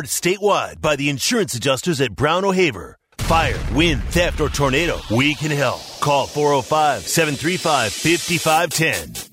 statewide by the insurance adjusters at Brown O'Haver. Fire, wind, theft, or tornado, we can help. Call 405 735 5510.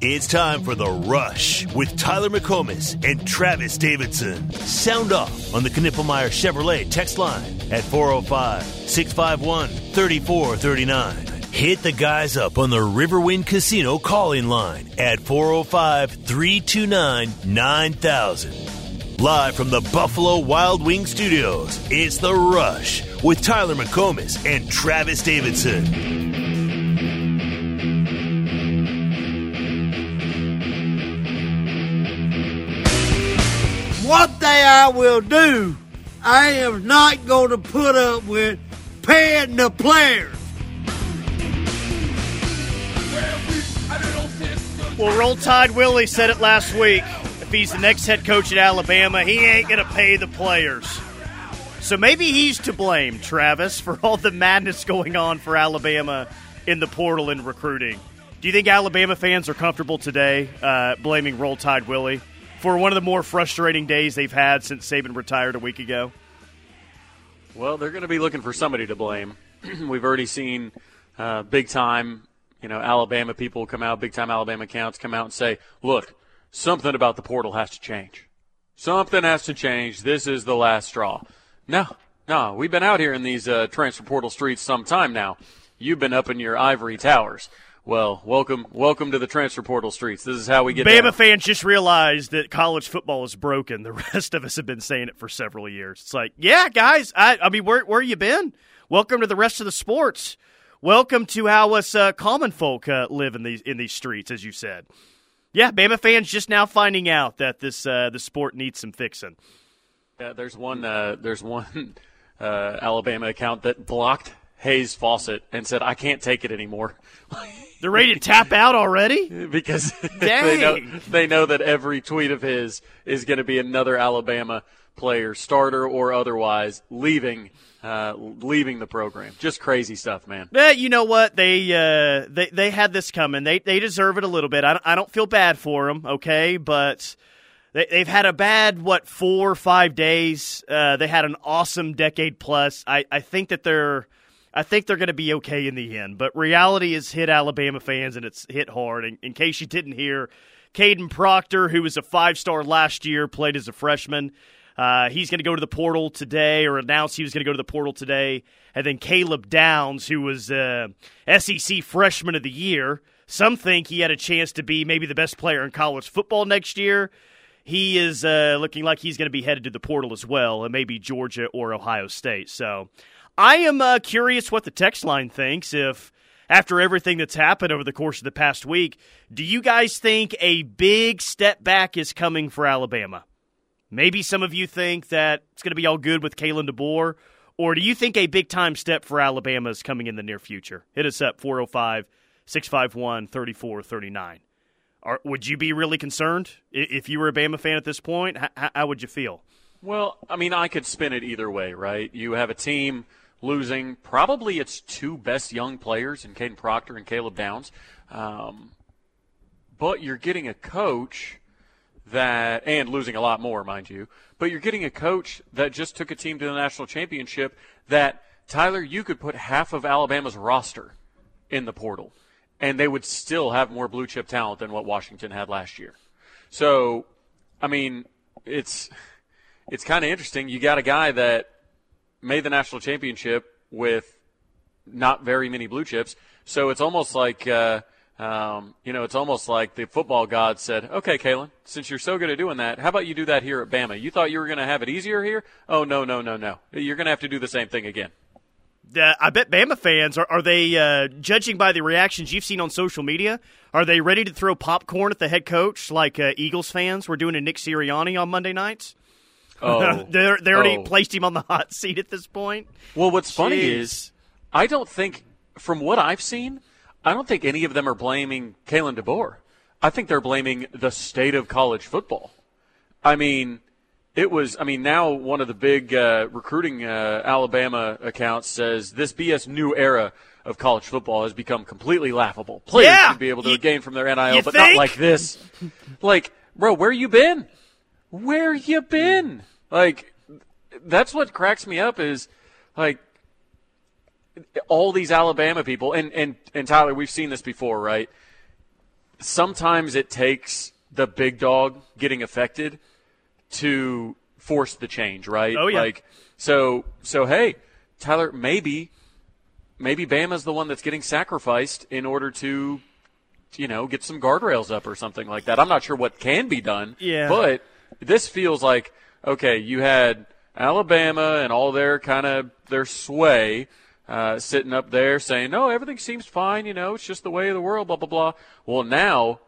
It's time for The Rush with Tyler McComas and Travis Davidson. Sound off on the Knippelmeyer Chevrolet text line at 405 651 3439. Hit the guys up on the Riverwind Casino calling line at 405 329 9000. Live from the Buffalo Wild Wing Studios, it's The Rush with Tyler McComas and Travis Davidson. One thing I will do, I am not going to put up with paying the players. Well, Roll Tide Willie said it last week. If he's the next head coach at Alabama, he ain't going to pay the players. So maybe he's to blame, Travis, for all the madness going on for Alabama in the portal and recruiting. Do you think Alabama fans are comfortable today uh, blaming Roll Tide Willie for one of the more frustrating days they've had since Saban retired a week ago? Well, they're going to be looking for somebody to blame. We've already seen uh, big time you know, Alabama people come out, big time Alabama accounts come out and say, look, something about the portal has to change. Something has to change. This is the last straw. No, no, we've been out here in these uh, transfer portal streets some time now. You've been up in your ivory towers. Well, welcome, welcome to the transfer portal streets. This is how we get. Bama down. fans just realized that college football is broken. The rest of us have been saying it for several years. It's like, yeah, guys, I, I mean, where where you been? Welcome to the rest of the sports. Welcome to how us uh, common folk uh, live in these in these streets, as you said. Yeah, Bama fans just now finding out that this uh, the sport needs some fixing. Yeah, there's one uh, there's one uh, Alabama account that blocked Hayes Fawcett and said, "I can't take it anymore." They're ready to tap out already because they know they know that every tweet of his is going to be another Alabama player, starter or otherwise, leaving uh, leaving the program. Just crazy stuff, man. Yeah, you know what? They uh, they they had this coming. They they deserve it a little bit. I don't, I don't feel bad for them, okay? But they, they've had a bad what four or five days. Uh, they had an awesome decade plus. I I think that they're. I think they're going to be okay in the end, but reality has hit Alabama fans and it's hit hard. And in case you didn't hear, Kadyn Proctor, who was a five star last year, played as a freshman. Uh, he's going to go to the portal today, or announced he was going to go to the portal today. And then Caleb Downs, who was uh, SEC Freshman of the Year. Some think he had a chance to be maybe the best player in college football next year. He is uh, looking like he's going to be headed to the portal as well, and maybe Georgia or Ohio State. So I am uh, curious what the text line thinks. If after everything that's happened over the course of the past week, do you guys think a big step back is coming for Alabama? Maybe some of you think that it's going to be all good with Kalen DeBoer, or do you think a big time step for Alabama is coming in the near future? Hit us up 405 651 3439. Would you be really concerned if you were a Bama fan at this point? How, how would you feel? Well, I mean, I could spin it either way, right? You have a team losing probably its two best young players in Kadyn Proctor and Caleb Downs, um, but you're getting a coach that, and losing a lot more, mind you, but you're getting a coach that just took a team to the national championship that, Tyler, you could put half of Alabama's roster in the portal, and they would still have more blue chip talent than what Washington had last year. So, I mean, it's, it's kind of interesting. You got a guy that made the national championship with not very many blue chips. So it's almost like, uh, um, you know, it's almost like the football god said, okay, Kalen, since you're so good at doing that, how about you do that here at Bama? You thought you were going to have it easier here? Oh, no, no, no, no. You're going to have to do the same thing again. Uh, I bet Bama fans are, are they uh, judging by the reactions you've seen on social media? Are they ready to throw popcorn at the head coach like uh, Eagles fans were doing to Nick Sirianni on Monday nights? Oh, they they already oh. placed him on the hot seat at this point. Well, what's funny is I don't think, from what I've seen, I don't think any of them are blaming Kalen DeBoer. I think they're blaming the state of college football. I mean, it was. I mean, now one of the big uh, recruiting uh, Alabama accounts says this BS new era of college football has become completely laughable. Players Yeah. should be able to You- gain from their NIL, but think? not like this. like bro, where you been? Where you been? Like, that's what cracks me up is like all these Alabama people, and, and, and Tyler, we've seen this before, right? Sometimes it takes the big dog getting affected to force the change, right? Oh, yeah. Like, so, so hey, Tyler, maybe, maybe Bama's the one that's getting sacrificed in order to, you know, get some guardrails up or something like that. I'm not sure what can be done. Yeah. But this feels like, okay, you had Alabama and all their kind of their sway uh, sitting up there saying, no, everything seems fine. You know, it's just the way of the world, blah, blah, blah. Well, now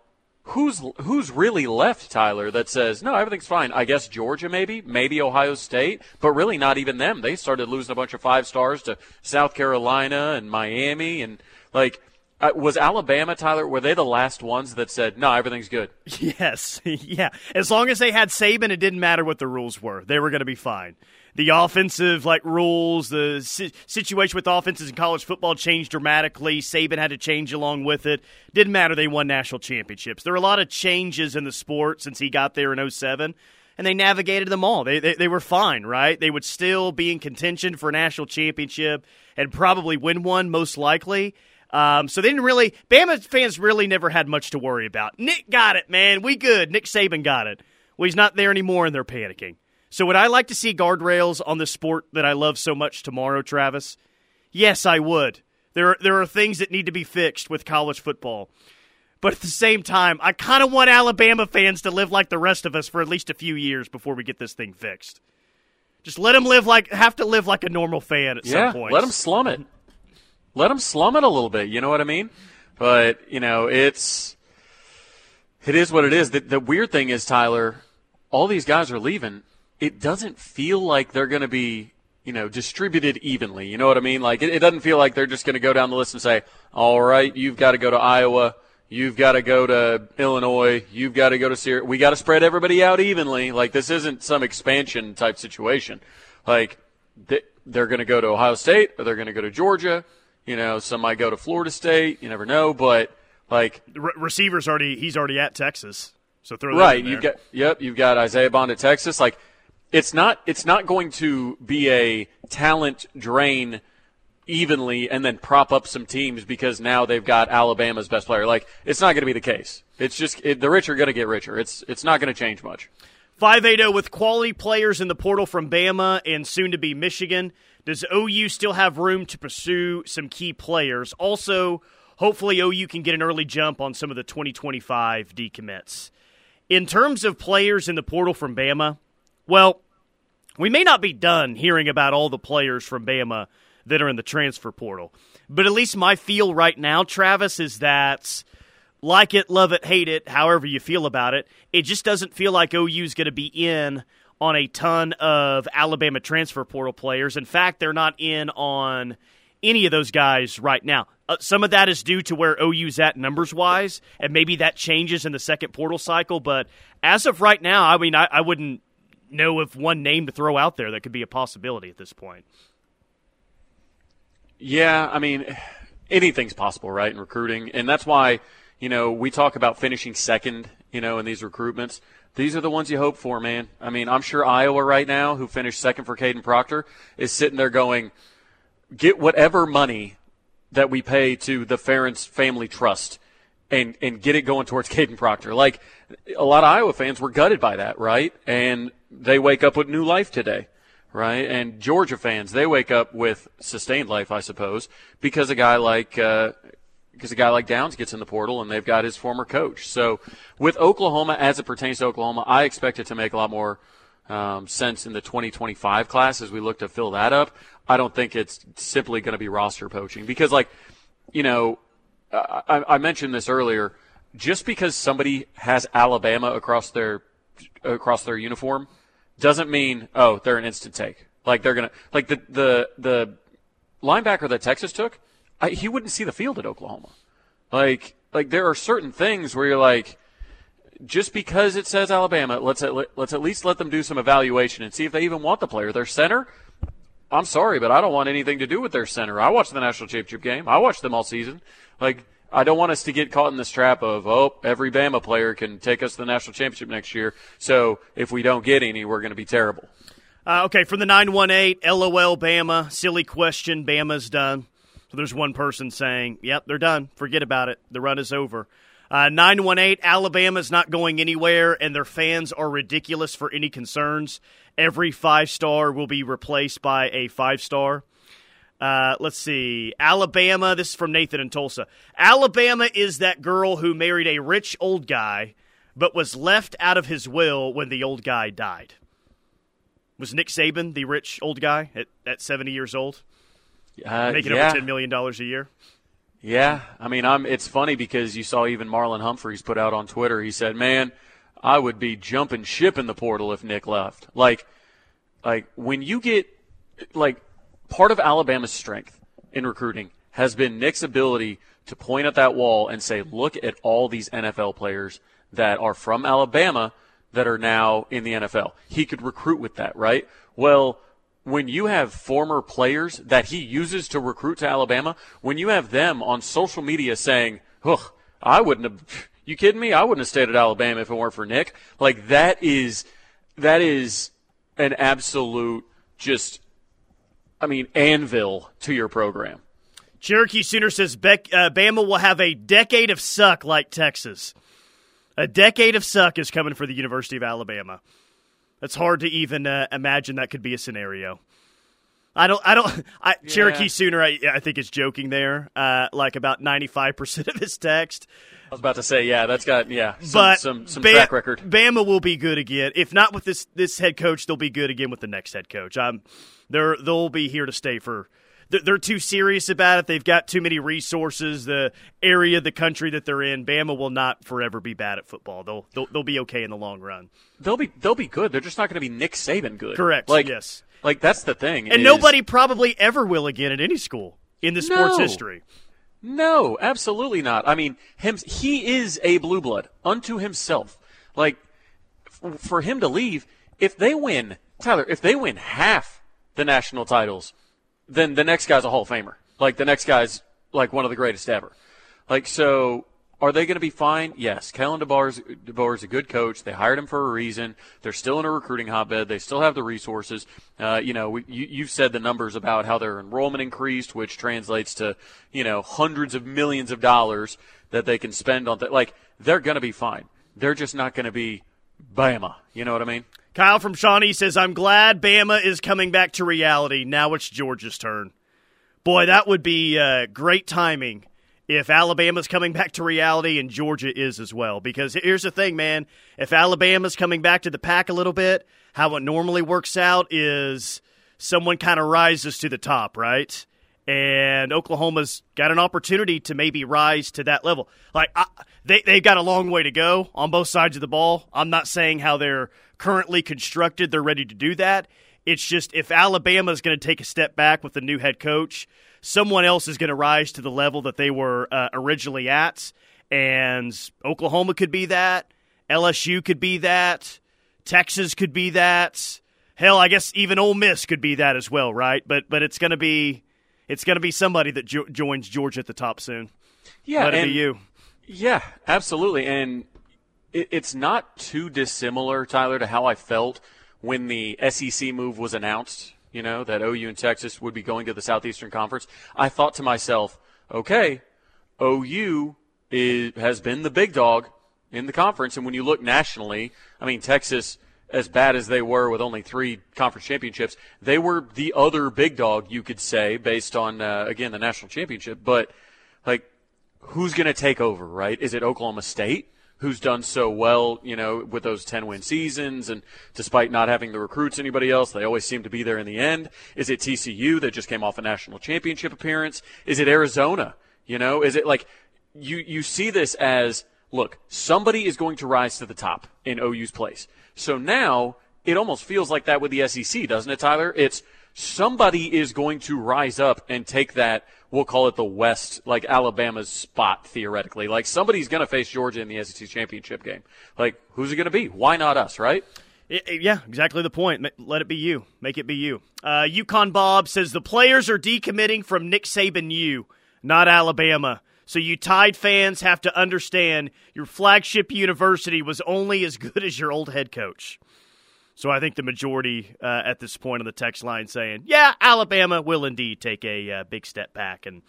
who's who's really left, Tyler, that says no, everything's fine? I guess Georgia, maybe, maybe Ohio State, but really not even them. They started losing a bunch of five stars to South Carolina and Miami, and like. Uh, was Alabama, Tyler, were they the last ones that said, no, everything's good? Yes, yeah. As long as they had Saban, it didn't matter what the rules were. They were going to be fine. The offensive like rules, the si- situation with offenses in college football changed dramatically. Saban had to change along with it. Didn't matter. They won national championships. There were a lot of changes in the sport since he got there in 07 and they navigated them all. They, they, they were fine, right? They would still be in contention for a national championship and probably win one, most likely. Um, so they didn't really. Bama fans really never had much to worry about. Nick got it, man. We good. Nick Saban got it. Well, he's not there anymore, and they're panicking. So would I like to see guardrails on the sport that I love so much tomorrow, Travis? Yes, I would. There, there are things that need to be fixed with college football. But at the same time, I kind of want Alabama fans to live like the rest of us for at least a few years before we get this thing fixed. Just let them live like have to live like a normal fan at yeah, some point. let them slum it. Let them slum it a little bit. You know what I mean? But you know, it's it is what it is. The, the weird thing is, Tyler, all these guys are leaving. It doesn't feel like they're going to be you know, distributed evenly. You know what I mean? Like, it, it doesn't feel like they're just going to go down the list and say, all right, you've got to go to Iowa. You've got to go to Illinois. You've got to go to Syria. We got to spread everybody out evenly. Like, this isn't some expansion type situation. Like, they're going to go to Ohio State or they're going to go to Georgia. You know, some might go to Florida State. You never know. But, like, Re- receivers already, he's already at Texas. So throw that right. You've got, yep, you've got Isaiah Bond at Texas. Like, it's not it's not going to be a talent drain evenly and then prop up some teams because now they've got Alabama's best player. Like it's not going to be the case. It's just it, the rich are going to get richer. It's it's not going to change much. 580 with quality players in the portal from Bama and soon to be Michigan. Does OU still have room to pursue some key players? Also, hopefully OU can get an early jump on some of the 2025 decommits. In terms of players in the portal from Bama, well, we may not be done hearing about all the players from Bama that are in the transfer portal, but at least my feel right now, Travis, is that like it, love it, hate it, however you feel about it, it just doesn't feel like OU is going to be in on a ton of Alabama transfer portal players. In fact, they're not in on any of those guys right now. Uh, some of that is due to where OU's at numbers wise, and maybe that changes in the second portal cycle. But as of right now, I mean, I, I wouldn't know of one name to throw out there that could be a possibility at this point. Yeah, I mean, anything's possible, right, in recruiting, and that's why you know we talk about finishing second, you know, in these recruitments. These are the ones you hope for, man. I mean, I'm sure Iowa right now, who finished second for Kadyn Proctor, is sitting there going, "Get whatever money that we pay to the Ferentz Family Trust." And, and get it going towards Kadyn Proctor. Like a lot of Iowa fans were gutted by that, right? And they wake up with new life today, right? And Georgia fans, they wake up with sustained life, I suppose, because a guy like uh, because a guy like Downs gets in the portal and they've got his former coach. So with Oklahoma, as it pertains to Oklahoma, I expect it to make a lot more um, sense in the 2025 class as we look to fill that up. I don't think it's simply going to be roster poaching because, like, you know, I, I mentioned this earlier. Just because somebody has Alabama across their across their uniform doesn't mean oh they're an instant take. Like they're gonna like the the the linebacker that Texas took, I, he wouldn't see the field at Oklahoma. Like like there are certain things where you're like, just because it says Alabama, let's at, let's at least let them do some evaluation and see if they even want the player. Their center, I'm sorry, but I don't want anything to do with their center. I watched the national championship game. I watched them all season. Like I don't want us to get caught in this trap of, oh, every Bama player can take us to the national championship next year. So if we don't get any, we're going to be terrible. Uh, okay, from the 918, LOL Bama. Silly question. Bama's done. So there's one person saying, yep, they're done. Forget about it. The run is over. Uh, 918, Alabama's not going anywhere, and their fans are ridiculous for any concerns. Every five star will be replaced by a five star. Uh, let's see. Alabama, this is from Nathan in Tulsa. Alabama is that girl who married a rich old guy, but was left out of his will when the old guy died. Was Nick Saban the rich old guy at, at 70 years old? Uh, Making yeah. over $10 million a year? Yeah, I mean, I'm. It's funny because you saw even Marlon Humphreys put out on Twitter. He said, "Man, I would be jumping ship in the portal if Nick left." Like, like when you get like part of Alabama's strength in recruiting has been Nick's ability to point at that wall and say, "Look at all these NFL players that are from Alabama that are now in the NFL." He could recruit with that, right? Well when you have former players that he uses to recruit to Alabama, when you have them on social media saying, "Ugh, I wouldn't have," you kidding me? I wouldn't have stayed at Alabama if it weren't for Nick. Like that is that is an absolute just, I mean, anvil to your program. Cherokee Sooner says Beck, uh, Bama will have a decade of suck like Texas. A decade of suck is coming for the University of Alabama. It's hard to even uh, imagine that could be a scenario. I don't. I don't. I, yeah. Cherokee Sooner. I, I, think is joking there. Uh, like about ninety five percent of his text. I was about to say, yeah, that's got yeah, some, but some, some track record. Bama will be good again. If not with this this head coach, they'll be good again with the next head coach. I'm. They're they'll be here to stay for they're too serious about it. They've got too many resources. The area the country that they're in, Bama will not forever be bad at football. They'll they'll, they'll be okay in the long run. They'll be they'll be good. They're just not going to be Nick Saban good. Correct. Like yes. Like that's the thing. And is, nobody probably ever will again at any school in the sports no. history. No, absolutely not. I mean, him he is a blue blood unto himself. Like f- for him to leave, if they win, Tyler, if they win half the national titles, then the next guy's a Hall of Famer. Like the next guy's like one of the greatest ever. Like so, are they going to be fine? Yes. Kalen DeBoer is a good coach. They hired him for a reason. They're still in a recruiting hotbed. They still have the resources. Uh, you know, we, you, you've said the numbers about how their enrollment increased, which translates to you know hundreds of millions of dollars that they can spend on that. Like they're going to be fine. They're just not going to be Bama. You know what I mean? Kyle from Shawnee says, I'm glad Bama is coming back to reality. Now it's Georgia's turn. Boy, that would be uh, great timing if Alabama's coming back to reality and Georgia is as well. Because here's the thing, man. If Alabama's coming back to the pack a little bit, how it normally works out is someone kind of rises to the top, right? And Oklahoma's got an opportunity to maybe rise to that level. Like, I, they, they've got a long way to go on both sides of the ball. I'm not saying how they're currently constructed, they're ready to do that. It's just if Alabama is going to take a step back with the new head coach, someone else is going to rise to the level that they were uh, originally at. And Oklahoma could be that. LSU could be that. Texas could be that. Hell, I guess even Ole Miss could be that as well, right? But but it's going to be it's going to be somebody that jo- joins Georgia at the top soon. Yeah, Let it and, be you. Yeah, absolutely. And it's not too dissimilar, Tyler, to how I felt when the SEC move was announced. You know that OU and Texas would be going to the Southeastern Conference. I thought to myself, okay, OU is, has been the big dog in the conference, and when you look nationally, I mean Texas as bad as they were with only three conference championships, they were the other big dog, you could say, based on, uh, again, the national championship. But, like, who's going to take over, right? Is it Oklahoma State? Who's done so well, you know, with those 10 win seasons, and despite not having the recruits anybody else, they always seem to be there in the end. Is it TCU that just came off a national championship appearance? Is it Arizona? You know, is it like you you see this as look, somebody is going to rise to the top in OU's place. So now it almost feels like that with the SEC, doesn't it, Tyler? It's somebody is going to rise up and take that we'll call it the West, like Alabama's spot theoretically. Like somebody's going to face Georgia in the SEC championship game. Like who's it going to be? Why not us, right? Yeah, exactly the point. Let it be you. Make it be you. Uh, Yukon Bob says the players are decommitting from Nick Saban U, not Alabama. So you Tide fans have to understand your flagship university was only as good as your old head coach. So I think the majority uh, at this point on the text line saying, "Yeah, Alabama will indeed take a uh, big step back," and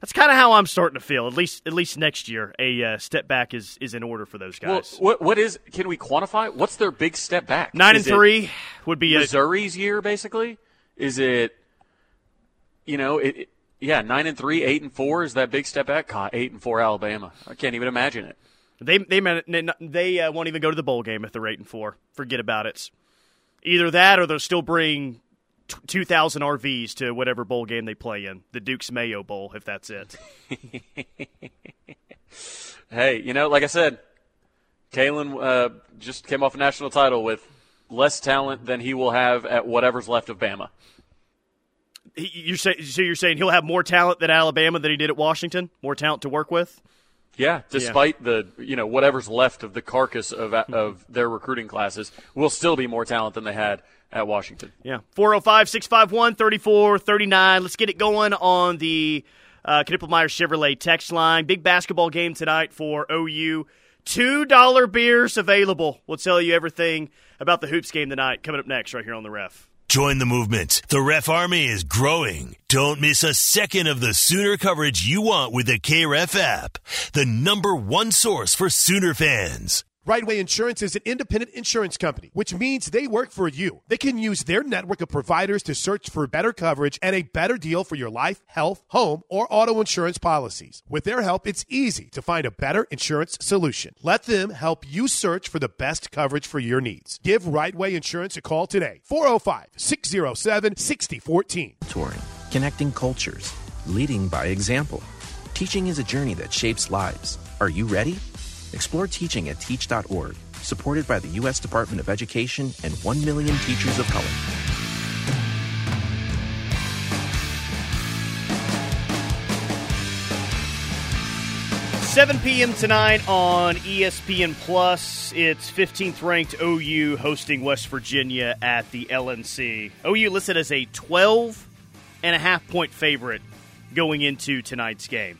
that's kind of how I'm starting to feel. At least, at least next year, a uh, step back is is in order for those guys. Well, what what is? Can we quantify? What's their big step back? Nine is and three would be Missouri's a, year, basically. Is it? You know, it, it, yeah, nine and three, eight and four is that big step back. God, eight and four, Alabama. I can't even imagine it. They they they uh, won't even go to the bowl game if they're eight and four. Forget about it. Either that, or they'll still bring t- two thousand RVs to whatever bowl game they play in, the Duke's Mayo Bowl, if that's it. hey, you know, like I said, Kalen uh, just came off a national title with less talent than he will have at whatever's left of Bama. You're say, so you're saying he'll have more talent than Alabama than he did at Washington? More talent to work with? Yeah, despite yeah. the you know whatever's left of the carcass of of their recruiting classes, will still be more talent than they had at Washington. Yeah, 405-651-3439. Let's get it going on the uh, Knippelmeyer Chevrolet text line. Big basketball game tonight for OU. Two dollar beers available. We'll tell you everything about the hoops game tonight. Coming up next, right here on the Ref. Join the movement. The Ref Army is growing. Don't miss a second of the Sooner coverage you want with the KREF app, the number one source for Sooner fans. Right Way Insurance is an independent insurance company, which means they work for you. They can use their network of providers to search for better coverage and a better deal for your life, health, home, or auto insurance policies. With their help, it's easy to find a better insurance solution. Let them help you search for the best coverage for your needs. Give Right Way Insurance a call today. 405 607 6014. Touring, connecting cultures, leading by example. Teaching is a journey that shapes lives. Are you ready? Explore teaching at teach.org, supported by the U.S. Department of Education and 1 million teachers of color. Seven p.m. tonight on ESPN Plus. It's 15th ranked OU hosting West Virginia at the LNC. OU listed as a 12 and a half point favorite going into tonight's game.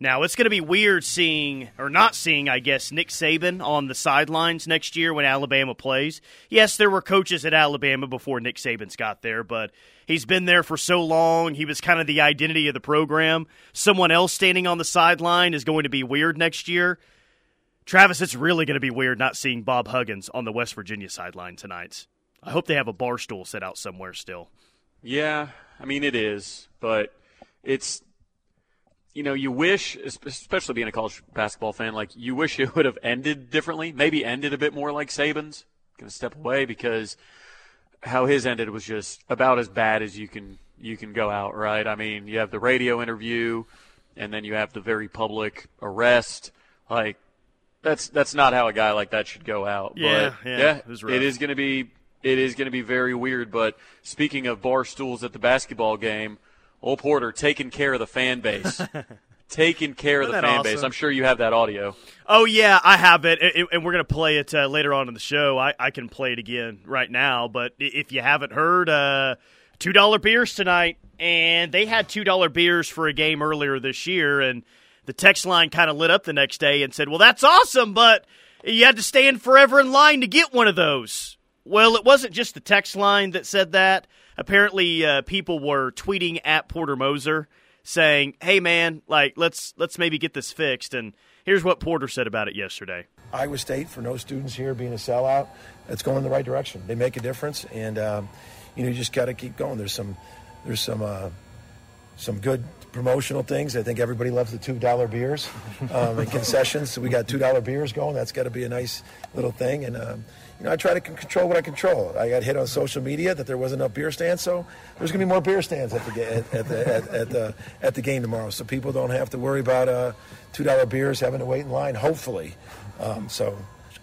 Now, it's going to be weird seeing, or not seeing, I guess, Nick Saban on the sidelines next year when Alabama plays. Yes, there were coaches at Alabama before Nick Saban's got there, but he's been there for so long. He was kind of the identity of the program. Someone else standing on the sideline is going to be weird next year. Travis, it's really going to be weird not seeing Bob Huggins on the West Virginia sideline tonight. I hope they have a bar stool set out somewhere still. Yeah, I mean, it is, but it's you know, you wish, especially being a college basketball fan, like you wish it would have ended differently. Maybe ended a bit more like Saban's. Going to step away because how his ended was just about as bad as you can you can go out. Right? I mean, you have the radio interview, and then you have the very public arrest. Like that's that's not how a guy like that should go out. Yeah, but, yeah, yeah it, it is going to be it is going to be very weird. But speaking of bar stools at the basketball game Old Porter taking care of the fan base. taking care of the fan awesome? base. I'm sure you have that audio. Oh yeah, I have it, and we're gonna play it uh, later on in the show. I, I, can play it again right now, but if you haven't heard, uh, two dollar beers tonight, and they had two dollar beers for a game earlier this year, and the text line kind of lit up the next day and said, "Well, that's awesome, but you had to stand forever in line to get one of those." Well, it wasn't just the text line that said that apparently uh, people were tweeting at Porter Moser saying, "Hey man, like let's let's maybe get this fixed." And here's what Porter said about it yesterday. Iowa State for no students here being a sellout, it's going in the right direction. They make a difference, and um, you know you just got to keep going. There's some there's some uh, some good promotional things. I think everybody loves the two dollar beers um, and concessions. So we got two dollar beers going. That's got to be a nice little thing, and. Um, you know, I try to control what I control. I got hit on social media that there wasn't enough beer stands, so there's going to be more beer stands at the at, at the at, at, the at the game tomorrow, so people don't have to worry about uh, two dollar beers having to wait in line. Hopefully, um, so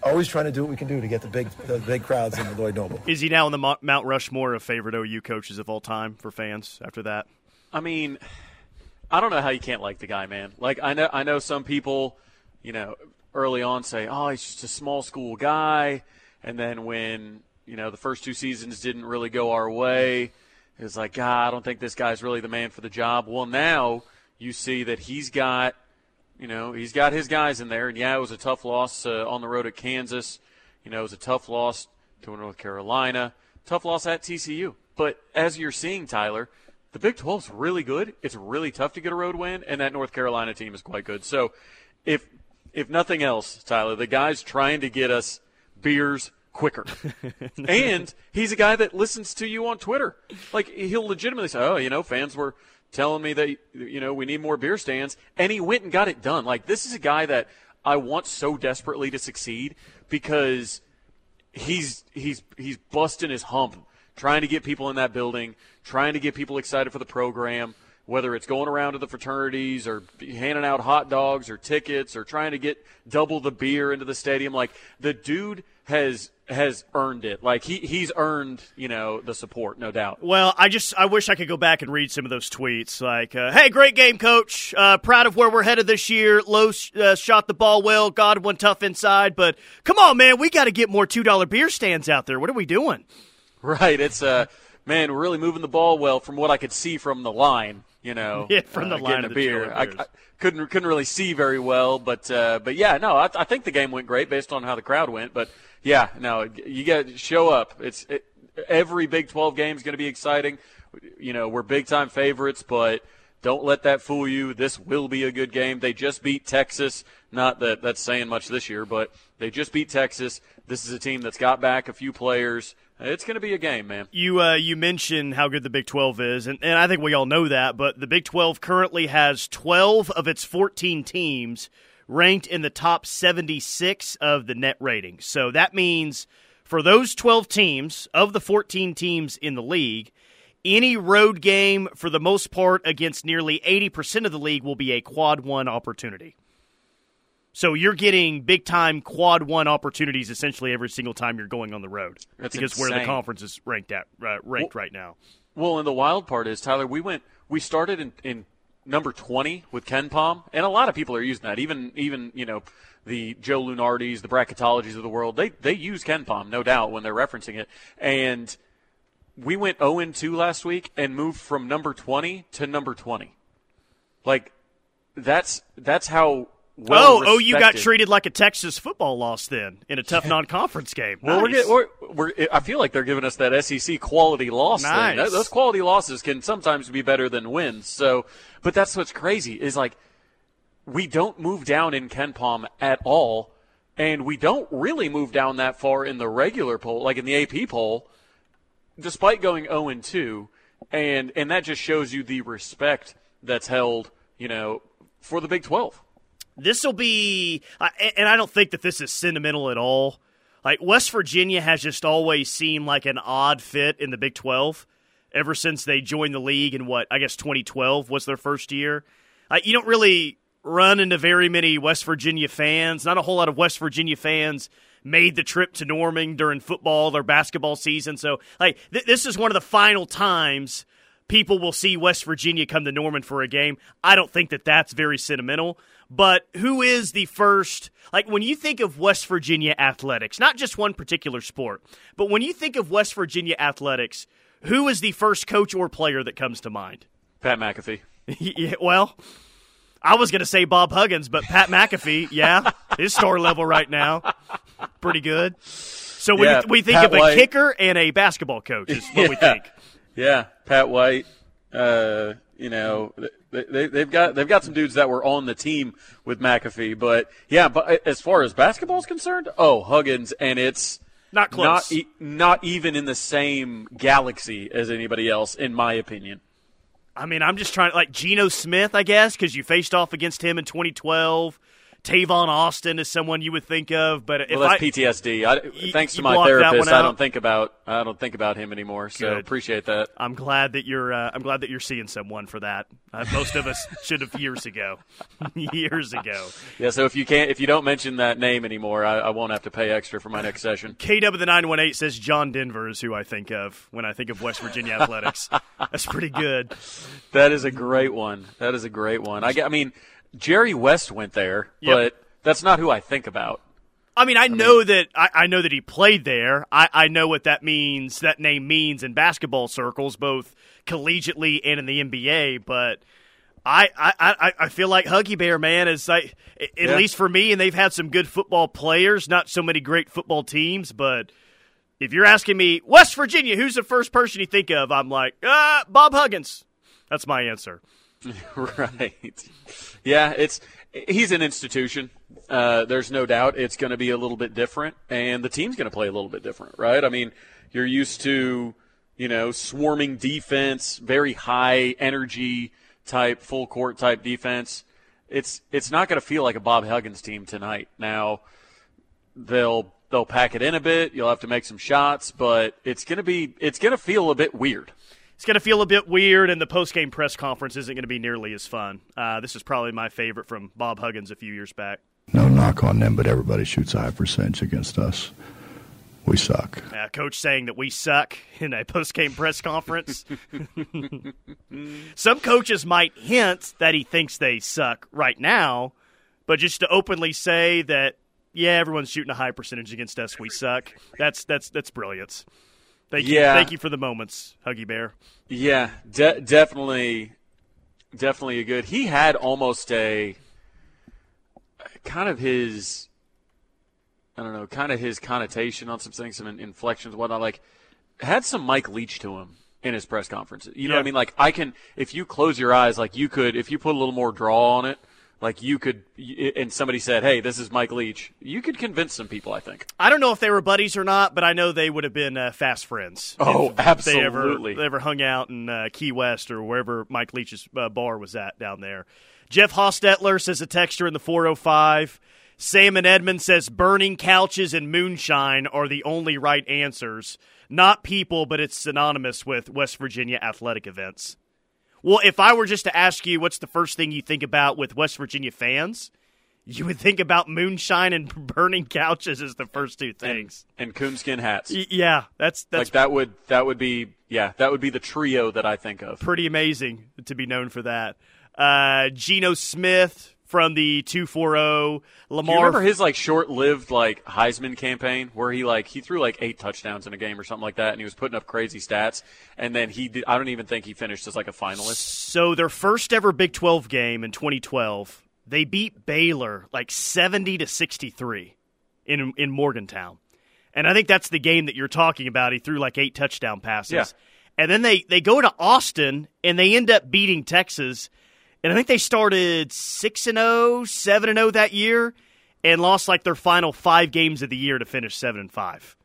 always trying to do what we can do to get the big the big crowds in the Lloyd Noble. Is he now in the Mount Rushmore of favorite OU coaches of all time for fans? After that, I mean, I don't know how you can't like the guy, man. Like I know I know some people, you know, early on say, "Oh, he's just a small school guy." And then when you know the first two seasons didn't really go our way, it's like, God, I don't think this guy's really the man for the job. Well, now you see that he's got You know, he's got his guys in there, and yeah, it was a tough loss uh, on the road at Kansas. You know, it was a tough loss to North Carolina, tough loss at TCU. But as you're seeing, Tyler, the Big 12 is really good. It's really tough to get a road win, and that North Carolina team is quite good. So, if if nothing else, Tyler, the guy's trying to get us beers quicker. and he's a guy that listens to you on Twitter. Like he'll legitimately say, "Oh, you know, fans were telling me that you know we need more beer stands," and he went and got it done. Like this is a guy that I want so desperately to succeed because he's he's he's busting his hump trying to get people in that building, trying to get people excited for the program whether it's going around to the fraternities or handing out hot dogs or tickets or trying to get double the beer into the stadium like the dude has has earned it. Like he he's earned you know the support no doubt. Well i just i wish i could go back and read some of those tweets like uh, hey great game coach. Uh, proud of where we're headed this year. Low uh, shot the ball well. God godwin tough inside. But come on man we got to get more two dollar beer stands out there. What are we doing? Right it's uh man we're really moving the ball well from what i could see from the line you know, yeah, from the uh, line of the beer. I, I, couldn't couldn't really see very well, but uh, but yeah, no, I, I think the game went great based on how the crowd went. But yeah, no, you got to show up. It's it, every Big 12 game is going to be exciting. You know, we're big time favorites, but don't let that fool you. This will be a good game. They just beat Texas. Not that that's saying much this year, but they just beat Texas. This is a team that's got back a few players. It's going to be a game, man. You uh, you mentioned how good the Big 12 is, and, and I think we all know that, but the Big 12 currently has 12 of its 14 teams ranked in the top 76 of the net ratings. So that means for those 12 teams, of the 14 teams in the league, any road game, for the most part, against nearly 80% of the league, will be a quad one opportunity. So you're getting big time quad one opportunities essentially every single time you're going on the road. That's because insane. where the conference is ranked at uh, ranked well, right now. Well, and the wild part is Tyler. We went. We started in, in number twenty with KenPom, and a lot of people are using that. Even even you know the Joe Lunardis, the bracketologies of the world. They they use KenPom, no doubt, when they're referencing it. And we went 0 2 last week and moved from number 20 to number 20. Like that's that's how well oh, oh, you got treated like a Texas football loss then in a tough non-conference game. Well, nice. we're, we're, we're, I feel like they're giving us that SEC quality loss. Nice. Thing. Those quality losses can sometimes be better than wins. So, but that's what's crazy is like we don't move down in KenPom at all, and we don't really move down that far in the regular poll, like in the AP poll, despite going 0 and 2, and and that just shows you the respect that's held, you know, for the Big 12 this will be, and I don't think that this is sentimental at all. Like West Virginia has just always seemed like an odd fit in the Big 12 ever since they joined the league in what I guess 2012 was their first year. you don't really run into very many West Virginia fans. Not a whole lot of West Virginia fans made the trip to Norman during football or basketball season. So, like, th- this is one of the final times people will see West Virginia come to Norman for a game. I don't think that that's very sentimental. But who is the first? Like when you think of West Virginia athletics, not just one particular sport, but when you think of West Virginia athletics, who is the first coach or player that comes to mind? Pat McAfee. yeah, well, I was going to say Bob Huggins, but Pat McAfee, yeah, his star level right now, pretty good. So we, yeah, we think Pat of a White. kicker and a basketball coach is what yeah. we think. Yeah, Pat White. Uh, you know, they, they, have got they've got some dudes that were on the team with McAfee, but yeah, but as far as basketball is concerned, oh Huggins, and it's not close, not, e- not even in the same galaxy as anybody else, in my opinion. I mean, I'm just trying to, like Geno Smith, I guess, because you faced off against him in 2012. Tavon Austin is someone you would think of, but well, that's I, PTSD. I, you, thanks to my therapist, I don't think about I don't think about him anymore. So Good. appreciate that. I'm glad that you're. Uh, I'm glad that you're seeing someone for that. Uh, most of us should have years ago, years ago. Yeah. So if you can't, if you don't mention that name anymore, I, I won't have to pay extra for my next session. KW the nine one eight says John Denver is who I think of when I think of West Virginia athletics. That's pretty good. That is a great one. That is a great one. I, I mean, Jerry West went there, Yep. but that's not who I think about. I mean, I, know that I, I know that he played there. I, I know what that means. That name means in basketball circles, both collegiately and in the NBA. But I, I, I feel like Huggy Bear, man, is like at yeah. least for me, and they've had some good football players, not so many great football teams, but if you're asking me West Virginia, who's the first person you think of? I'm like, uh, Bob Huggins. That's my answer. right. Yeah, it's he's an institution. Uh, there's no doubt it's going to be a little bit different, and the team's going to play a little bit different, right? I mean, you're used to you know swarming defense, very high energy type, full court type defense. It's it's not going to feel like a Bob Huggins team tonight. Now they'll they'll pack it in a bit. You'll have to make some shots, but it's going to be it's going to feel a bit weird. It's going to feel a bit weird, and the post game press conference isn't going to be nearly as fun. Uh, this is probably my favorite from Bob Huggins a few years back. No knock on them, but everybody shoots a high percentage against us. We suck. Uh, coach saying that we suck in a post game press conference. Some coaches might hint that he thinks they suck right now, but just to openly say that yeah, everyone's shooting a high percentage against us. We suck. That's that's that's brilliance. Thank you, yeah. thank you for the moments, Huggy Bear. Yeah, de- definitely, definitely a good. He had almost a kind of his, I don't know, kind of his connotation on some things, some inflections, whatnot. Like had some Mike Leach to him in his press conferences. You know yeah. what I mean? Like I can, if you close your eyes, like you could, if you put a little more draw on it like you could and somebody said hey this is mike leach. You could convince some people i think. I don't know if they were buddies or not but i know they would have been uh, fast friends oh absolutely they ever, they ever hung out in uh, key west or wherever mike leach's uh, bar was at down there. Jeff hostetler says a texture in the 405 sam and Edmond says burning couches and moonshine are the only right answers. Not people but it's synonymous with west virginia athletic events well, if I were just to ask you what's the first thing you think about with West Virginia fans, you would think about moonshine and burning couches as the first two things. And, and coonskin hats. Y- yeah, that's that's like that would that would be yeah, that would be the trio that I think of. Pretty amazing to be known for that. Uh Geno Smith from the 240 Lamar. Do you remember his like short-lived like Heisman campaign where he like he threw like eight touchdowns in a game or something like that, and he was putting up crazy stats, and then he did, I don't even think he finished as like a finalist. So their first ever Big 12 game in 2012, they beat Baylor like 70 to 63 in in Morgantown, and I think that's the game that you're talking about. He threw like eight touchdown passes. Yeah. And then they, they go to Austin and they end up beating Texas and I think they started 6 and 0, 7 and 0 that year and lost like their final 5 games of the year to finish 7 and 5.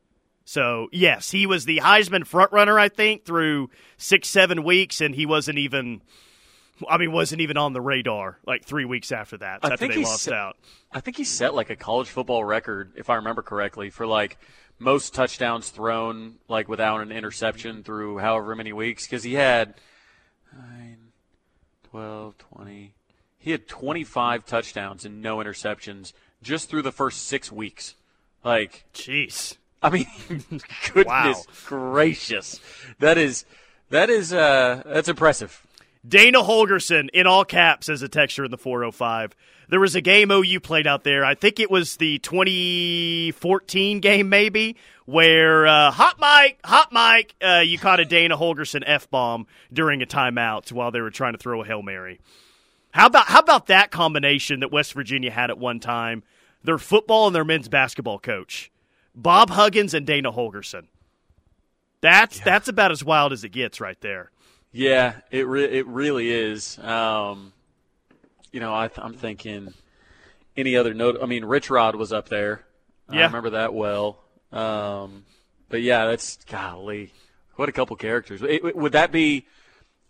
So, yes, he was the Heisman frontrunner I think through 6 7 weeks and he wasn't even I mean, wasn't even on the radar like three weeks after that. I after they lost set, out. I think he set like a college football record, if I remember correctly, for like most touchdowns thrown like without an interception through however many weeks because he had 12, 20. He had 25 touchdowns and no interceptions just through the first six weeks. Like, jeez. I mean, goodness wow. gracious, that is that is uh, that's impressive. Dana Holgorsen in all caps as a texture in the 405. There was a game OU played out there. I think it was the 2014 game, maybe, where uh, hot mic, hot mic, uh, you caught a Dana Holgorsen f bomb during a timeout while they were trying to throw a hail mary. How about how about that combination that West Virginia had at one time? Their football and their men's basketball coach, Bob Huggins and Dana Holgorsen. That's yeah. that's about as wild as it gets, right there. Yeah, it re- it really is. Um, you know, I am thinking any other note. I mean, Rich Rod was up there. Yeah. I remember that well. Um, but yeah, that's golly, what a couple characters. It, would that be?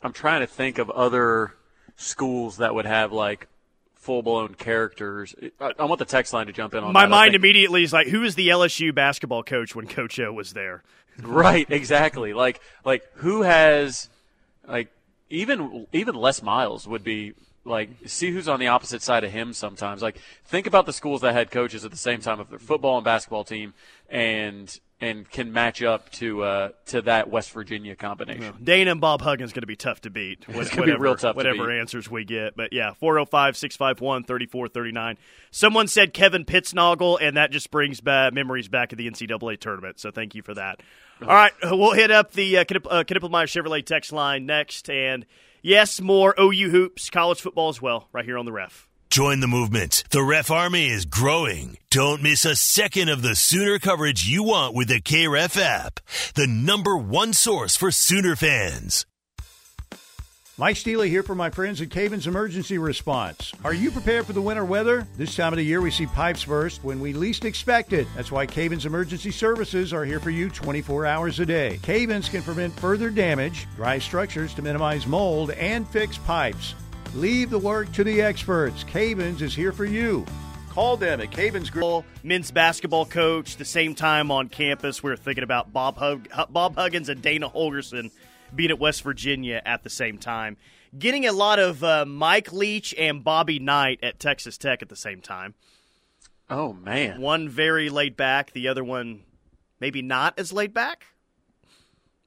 I'm trying to think of other schools that would have like full blown characters. I, I, want the text line to jump in on my that. mind immediately is like, who is the LSU basketball coach when Coach O was there? right, exactly. Like, like who has like even even Les Miles would be like see who's on the opposite side of him sometimes. Like think about the schools that had coaches at the same time of their football and basketball team and and can match up to uh, to that West Virginia combination. Dana and Bob Huggins going to be tough to beat. It's whatever, be real tough whatever answers we get. But yeah, 405-651-3439. Someone said Kevin Pittsnogle, and that just brings back memories back of the NCAA tournament. So thank you for that. All right, we'll hit up the uh, uh Chevrolet text line next, and Yes, more OU hoops, college football as well, right here on the ref. Join the movement. The Ref Army is growing. Don't miss a second of the Sooner coverage you want with the KREF app, the number one source for Sooner fans. Mike Steely here for my friends at Caven's Emergency Response. Are you prepared for the winter weather? This time of the year, we see pipes burst when we least expect it. That's why Caven's Emergency Services are here for you 24 hours a day. Caven's can prevent further damage, dry structures to minimize mold, and fix pipes. Leave the work to the experts. Caven's is here for you. Call them at Caven's Grill. Men's basketball coach, the same time on campus, we are thinking about Bob, Bob Huggins and Dana Holgorsen being at West Virginia at the same time. Getting a lot of uh, Mike Leach and Bobby Knight at Texas Tech at the same time. Oh man, one very laid back, the other one maybe not as laid back,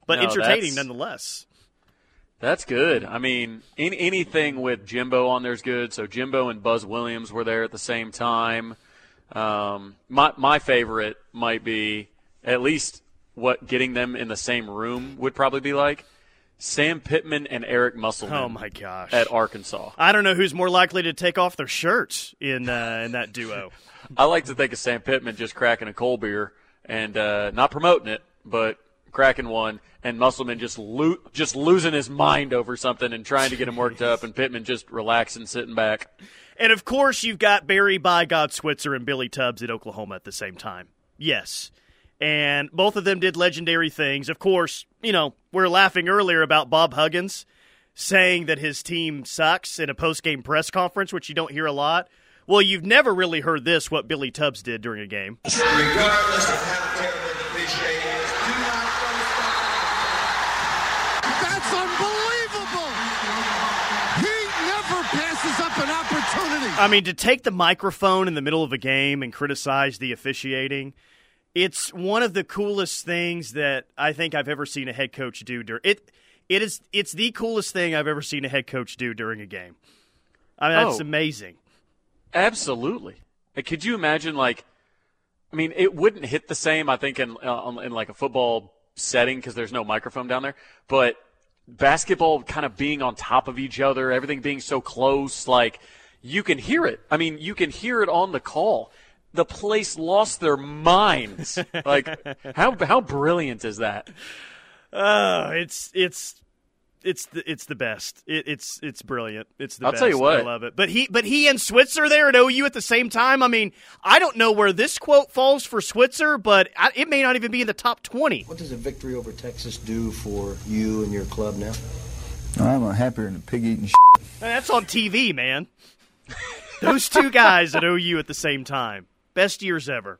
but no, entertaining nonetheless. That's good. I mean, in, anything with Jimbo on there is good. So Jimbo and Buzz Williams were there at the same time. Um, my my favorite might be at least what getting them in the same room would probably be like. Sam Pittman and Eric Musselman. Oh my gosh! At Arkansas, I don't know who's more likely to take off their shirts in uh, in that duo. I like to think of Sam Pittman just cracking a cold beer and uh, not promoting it, but cracking one, and Musselman just lo- just losing his mind over something and trying to get him worked up, and Pittman just relaxing, sitting back. And of course, you've got Barry by God Switzer and Billy Tubbs at Oklahoma at the same time. Yes, and both of them did legendary things. Of course, you know, we are laughing earlier about Bob Huggins saying that his team sucks in a post-game press conference, which you don't hear a lot. Well, you've never really heard this what Billy Tubbs did during a game. Regardless of how terrible the officiating is, do not That's unbelievable. He never passes up an opportunity. I mean, to take the microphone in the middle of a game and criticize the officiating – it's one of the coolest things that I think I've ever seen a head coach do. During it, it is it's the coolest thing I've ever seen a head coach do during a game. I mean, that's oh, amazing. Absolutely. Could you imagine like? I mean, it wouldn't hit the same. I think in uh, in like a football setting because there's no microphone down there, but basketball kind of being on top of each other, everything being so close, like you can hear it. I mean, you can hear it on the call the place lost their minds. like how how brilliant is that? Uh, it's it's it's the it's the best. It, it's it's brilliant. It's the I'll best. tell you what, I love it. But he but he and Switzer there at OU at the same time. I mean, I don't know where this quote falls for Switzer, but I, it may not even be in the top twenty. What does a victory over Texas do for you and your club now? I'm a happier than a pig eating. That's on TV, man. Those two guys at OU at the same time. Best years ever.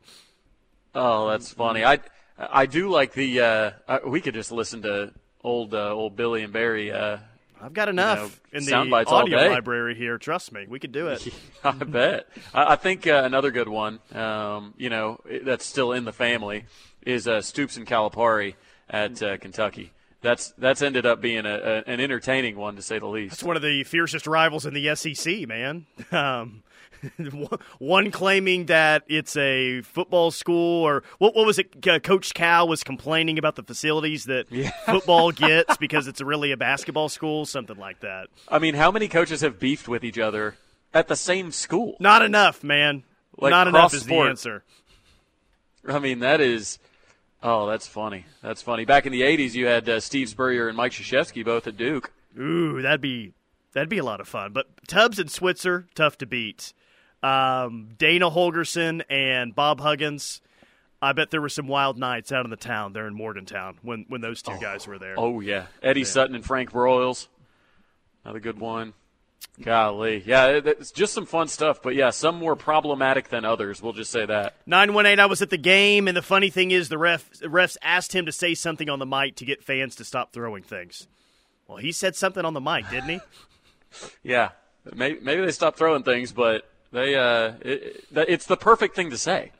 Oh, that's funny. I I do like the. Uh, uh, we could just listen to old uh, old Billy and Barry. Uh, I've got enough you know, in the audio library here. Trust me, we could do it. I bet. I, I think uh, another good one, um, you know, that's still in the family, is uh, Stoops and Calipari at uh, Kentucky. That's that's ended up being a, a, an entertaining one to say the least. It's one of the fiercest rivals in the SEC, man. Um, one claiming that it's a football school, or what, what was it? Coach Cal was complaining about the facilities that yeah. football gets because it's really a basketball school, something like that. I mean, how many coaches have beefed with each other at the same school? Not enough, man. Like Not enough is sport. the answer. I mean, that is. Oh, that's funny. That's funny. Back in the '80s, you had uh, Steve Spurrier and Mike Krzyzewski both at Duke. Ooh, that'd be that'd be a lot of fun. But Tubbs and Switzer, tough to beat. Um, Dana Holgorsen and Bob Huggins. I bet there were some wild nights out in the town there in Morgantown when, when those two oh, guys were there. Oh yeah, Eddie yeah. Sutton and Frank Broyles, another good one. Golly, yeah, it's just some fun stuff. But yeah, some more problematic than others. We'll just say that. Nine one eight. I was at the game, and the funny thing is, the ref refs asked him to say something on the mic to get fans to stop throwing things. Well, he said something on the mic, didn't he? yeah, maybe maybe they stopped throwing things, but they, uh, it, it's the perfect thing to say.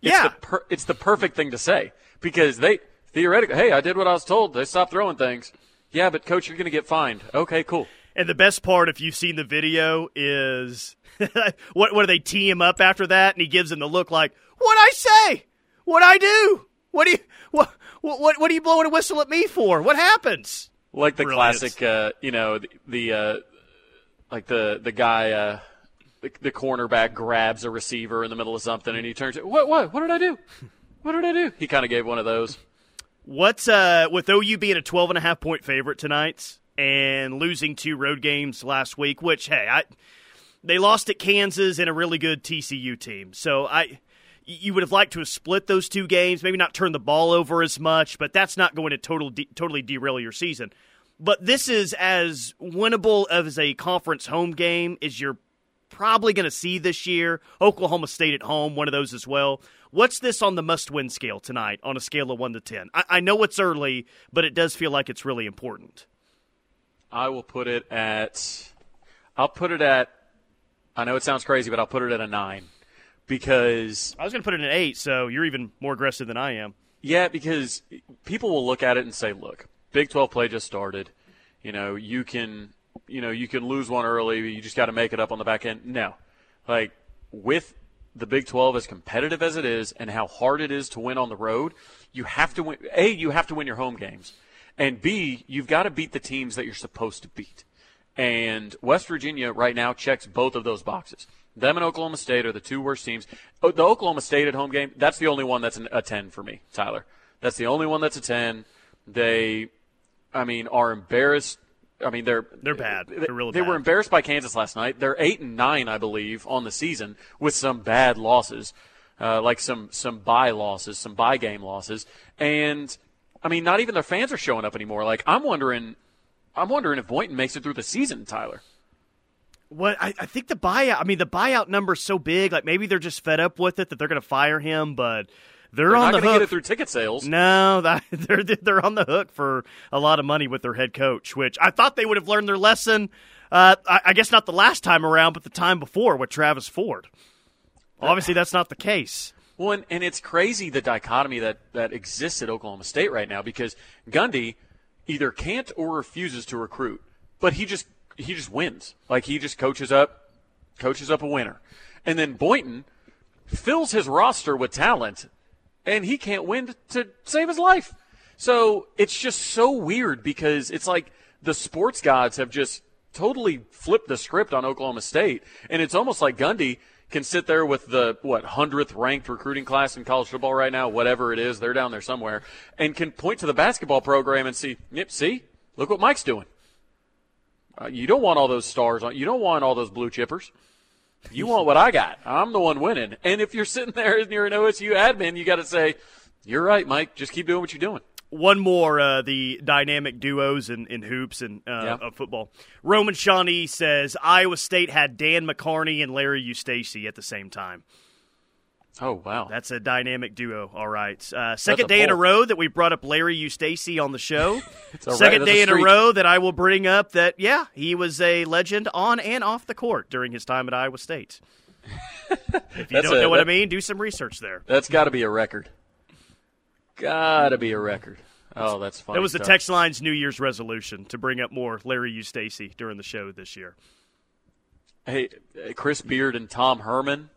It's yeah, the per, it's the perfect thing to say because they theoretically, hey, I did what I was told. They stopped throwing things. Yeah, but coach, you're going to get fined. Okay, cool. And the best part, if you've seen the video, is what? What do they tee him up after that? And he gives him the look like, "What I say? What I do? What do you? What? What? What are you blowing a whistle at me for? What happens?" like the Brilliant. classic, uh, you know, the, the uh, like the the guy, uh, the, the cornerback grabs a receiver in the middle of something, and he turns, what, what, what did I do? What did I do? He kind of gave one of those. What's uh with OU being a 12 and a half point favorite tonight and losing two road games last week, which hey, I they lost at Kansas and a really good TCU team. So I you would have liked to have split those two games, maybe not turn the ball over as much, but that's not going to total de- totally derail your season. But this is as winnable as a conference home game as you're probably going to see this year. Oklahoma State at home, one of those as well. What's this on the must win scale tonight on a scale of 1 to 10? I, I know it's early, but it does feel like it's really important. I will put it at. I'll put it at. I know it sounds crazy, but I'll put it at a nine because I was going to put it at 8, so you're even more aggressive than I am. Yeah, because people will look at it and say, "Look, Big 12 play just started. You know, you can, you know, you can lose one early. You just got to make it up on the back end." No, like with the Big 12 as competitive as it is, and how hard it is to win on the road, you have to win. A, you have to win your home games, and B, you've got to beat the teams that you're supposed to beat. And West Virginia right now checks both of those boxes. Them and Oklahoma State are the two worst teams. Oh, The Oklahoma State at home game, that's the only one that's a 10 for me, Tyler. That's the only one that's a 10. They, I mean, are embarrassed. I mean, they're They're bad. They're really they bad. were embarrassed by Kansas last night. They're eight and nine, I believe, on the season with some bad losses, uh, like some some bye losses, some bye game losses, and I mean, not even their fans are showing up anymore. Like I'm wondering, I'm wondering if Boynton makes it through the season, Tyler. What I, I think the buyout. I mean, the buyout number's so big. Like maybe they're just fed up with it that they're going to fire him, but they're, They're on not the hook. get it through ticket sales. No, that, they're they're on the hook for a lot of money with their head coach, which I thought they would have learned their lesson. Uh, I, I guess not the last time around, but the time before with Travis Ford. Obviously, that's not the case. Well, and, and it's crazy the dichotomy that, that exists at Oklahoma State right now because Gundy either can't or refuses to recruit, but he just he just wins. Like he just coaches up coaches up a winner. And then Boynton fills his roster with talent and he can't win to save his life. So it's just so weird because it's like the sports gods have just totally flipped the script on Oklahoma State. And it's almost like Gundy can sit there with the, what, 100th ranked recruiting class in college football right now, whatever it is, they're down there somewhere, and can point to the basketball program and see, yep, see, look what Mike's doing. Uh, you don't want all those stars on, you don't want all those blue chippers. You want what I got. I'm the one winning. And if you're sitting there and you're an OSU admin, you got to say, you're right, Mike. Just keep doing what you're doing. One more, uh, the dynamic duos in, in hoops and uh, Yeah. of football. Roman Shawnee says Iowa State had Dan McCarney and Larry Eustachy at the same time. Oh wow, that's a dynamic duo. All right, uh, second day in a row that we brought up Larry Eustachy on the show. Second a day in a row that I will bring up that yeah, he was a legend on and off the court during his time at Iowa State. if you don't a- know what I mean, do some research there. That's got to be a record. Got to be a record. Oh, that's funny. That was the stuff. text line's New Year's resolution to bring up more Larry Eustachy during the show this year. Hey, uh, Chris Beard and Tom Herman.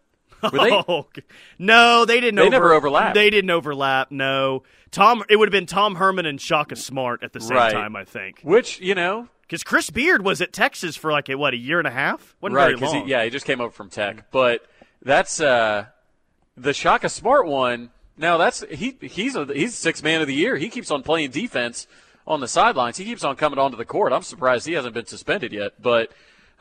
Were they? Oh, okay. no, they didn't. Overlap. They over- never overlapped. They didn't overlap. No, Tom. It would have been Tom Herman and Shaka Smart at the same Right. time. I think. Which you know, because Chris Beard was at Texas for like a, what a year and a half. wasn't right? very 'cause long. He, yeah, he just came over from Tech. But that's uh, the Shaka Smart one. Now that's he. He's a, he's six man of the year. He keeps on playing defense on the sidelines. He keeps on coming onto the court. I'm surprised he hasn't been suspended yet, but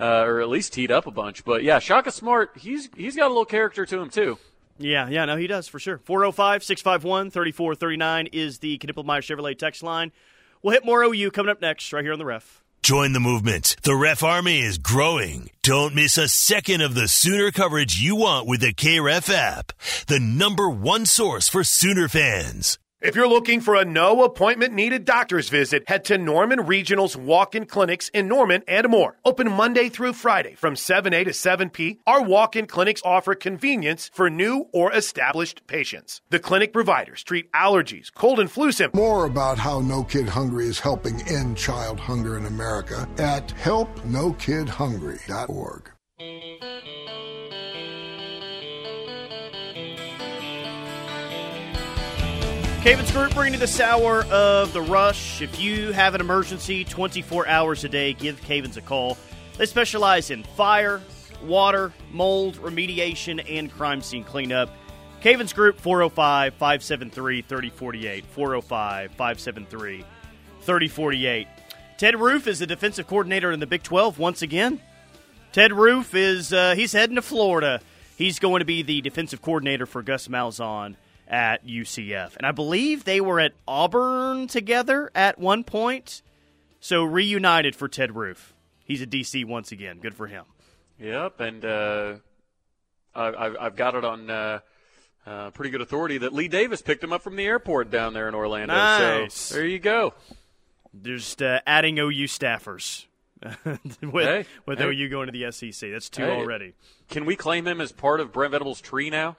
uh, or at least teed up a bunch. But yeah, Shaka Smart. He's he's got a little character to him too. Yeah, yeah, no, he does for sure. 405 651 3439 is the Knippelmeyer Chevrolet text line. We'll hit more OU coming up next, right here on the ref. Join the movement. The Ref Army is growing. Don't miss a second of the Sooner coverage you want with the KREF app, the number one source for Sooner fans. If you're looking for a no appointment needed doctor's visit, head to Norman Regional's walk in clinics in Norman and more. Open Monday through Friday from 7A to 7P. Our walk in clinics offer convenience for new or established patients. The clinic providers treat allergies, cold and flu symptoms. More about how No Kid Hungry is helping end child hunger in America at helpnokidhungry.org. Cavens Group bringing you this hour of the rush. If you have an emergency 24 hours a day, give Cavens a call. They specialize in fire, water, mold, remediation, and crime scene cleanup. Cavens Group 405 573 3048. 405 573 3048. Ted Roof is the defensive coordinator in the Big 12 once again. Ted Roof is uh, he's heading to Florida. He's going to be the defensive coordinator for Gus Malzahn at UCF. And I believe they were at Auburn together at one point. So reunited for Ted Roof. He's a DC once again. Good for him. Yep, and uh, I, I've got it on uh, uh, pretty good authority that Lee Davis picked him up from the airport down there in Orlando. Nice. So there you go. Just uh, adding OU staffers with, Hey, with hey. OU going to the SEC. That's two Hey, already. Can we claim him as part of Brent Venables' tree now?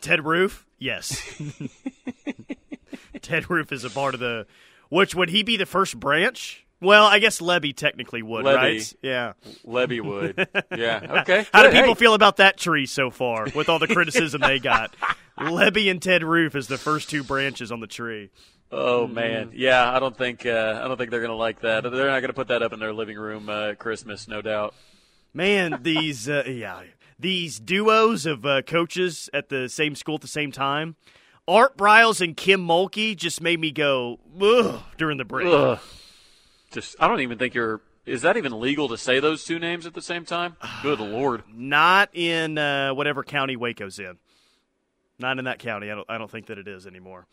Ted Roof, yes. Ted Roof is a part of the. Which would he be the first branch? Well, I guess Lebby technically would, Lebby. right? Yeah. Lebby would. yeah. Okay. How do people Hey. feel about that tree so far with all the criticism they got? Lebby and Ted Roof is the first two branches on the tree. Oh man, yeah. I don't think uh, I don't think they're gonna like that. They're not gonna put that up in their living room uh, at Christmas, no doubt. Man, these uh, yeah, these duos of uh, coaches at the same school at the same time. Art Briles and Kim Mulkey just made me go ugh during the break. Ugh. Just I don't even think you're. Is that even legal to say those two names at the same time? Good lord. Not in uh, whatever county Waco's in. Not in that county. I don't. I don't think that it is anymore.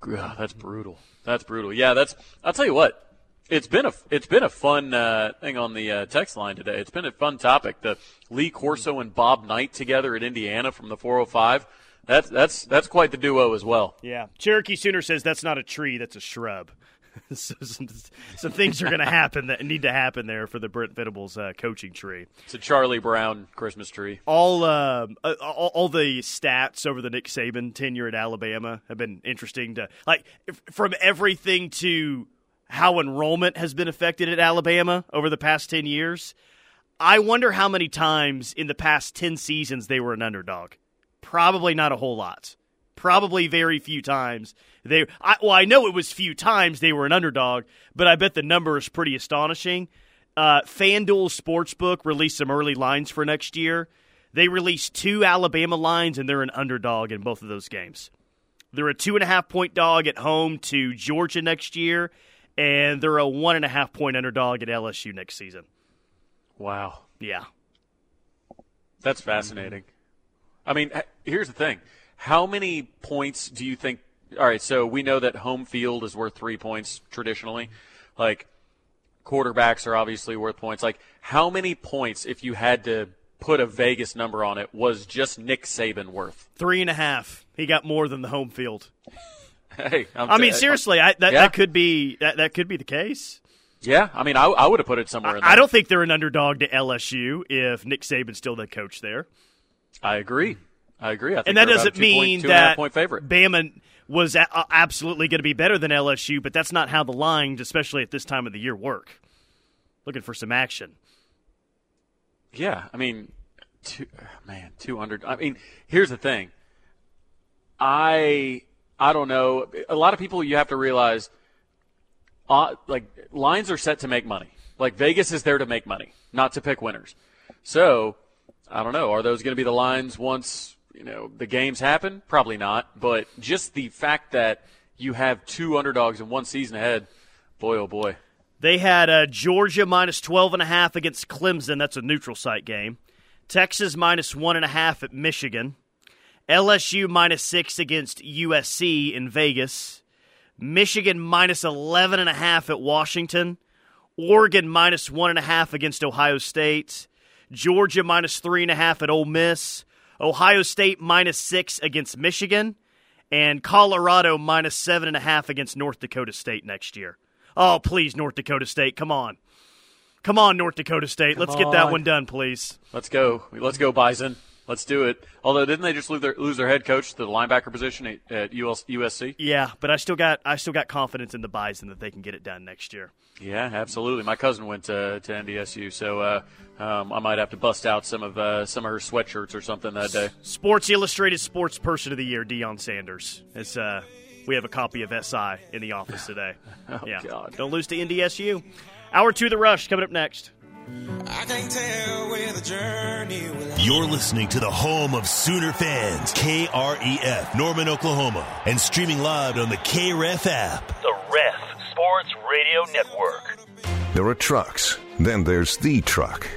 God, that's brutal. That's brutal. Yeah, that's. I'll tell you what. It's been a it's been a fun uh, thing on the uh, text line today. It's been a fun topic. The Lee Corso and Bob Knight together at Indiana from the 405. That's that's that's quite the duo as well. Yeah, Cherokee Sooner says that's not a tree. That's a shrub. so some, some things are going to happen that need to happen there for the Brent Venables uh, coaching tree. It's a Charlie Brown Christmas tree. all, um, uh, all all the stats over the Nick Saban tenure at Alabama have been interesting to like if- from everything to how enrollment has been affected at Alabama over the past 10 years. I wonder how many times in the past 10 seasons they were an underdog. Probably not a whole lot. Probably very few times. They I, well, I know it was few times they were an underdog, but I bet the number is pretty astonishing. Uh, FanDuel Sportsbook released some early lines for next year. They released two Alabama lines, and they're an underdog in both of those games. They're a two and a half point dog at home to Georgia next year, and they're a one and a half point underdog at LSU next season. Wow. Yeah. That's fascinating. I mean, here's the thing. How many points do you think? All right, so we know that home field is worth three points traditionally. Like, quarterbacks are obviously worth points. Like, how many points, if you had to put a Vegas number on it, was just Nick Saban worth? Three and a half. He got more than the home field. Hey, I'm I mean, t- seriously, I, that, Yeah. that could be that, that could be the case. Yeah, I mean, I, I would have put it somewhere in there. I don't think they're an underdog to LSU if Nick Saban's still the coach there. I agree. I agree. I think and that they're about a doesn't two mean point, two and a half that point favorite. Bama was a- absolutely going to be better than LSU, but that's not how the lines, especially at this time of the year, work. Looking for some action. Yeah, I mean, two, man, two hundred. I mean, here's the thing. I I don't know. A lot of people you have to realize, uh, like lines are set to make money. Like Vegas is there to make money, not to pick winners. So I don't know. Are those going to be the lines once you know the games happen? Probably not. But just the fact that you have two underdogs in one season ahead, boy oh boy. They had uh, Georgia minus 12 and a half against Clemson. That's a neutral site game. Texas minus one and a half at Michigan. LSU minus six against USC in Vegas. Michigan minus 11 and a half at Washington. Oregon minus one and a half against Ohio State. Georgia minus three and a half at Ole Miss. Ohio State minus six against Michigan. And Colorado minus seven and a half against North Dakota State next year. Oh, please, North Dakota State. Come on. Come on, North Dakota State. Come Let's get that one done, please. Let's go. Let's go, Bison. Let's do it. Although, didn't they just lose their, lose their head coach to the linebacker position at, at US, USC? Yeah, but I still got I still got confidence in the Bison that they can get it done next year. Yeah, absolutely. My cousin went to, to NDSU, so uh, um, I might have to bust out some of uh, some of her sweatshirts or something that day. Sports Illustrated Sports Person of the Year, Deion Sanders. It's, uh, we have a copy of SI in the office today. oh, yeah. God. Don't lose to NDSU. Hour two, The Rush, coming up next. You're listening to the home of Sooner fans, KREF, Norman, Oklahoma, and streaming live on the KREF app. The Ref Sports Radio Network. There are trucks, then there's the truck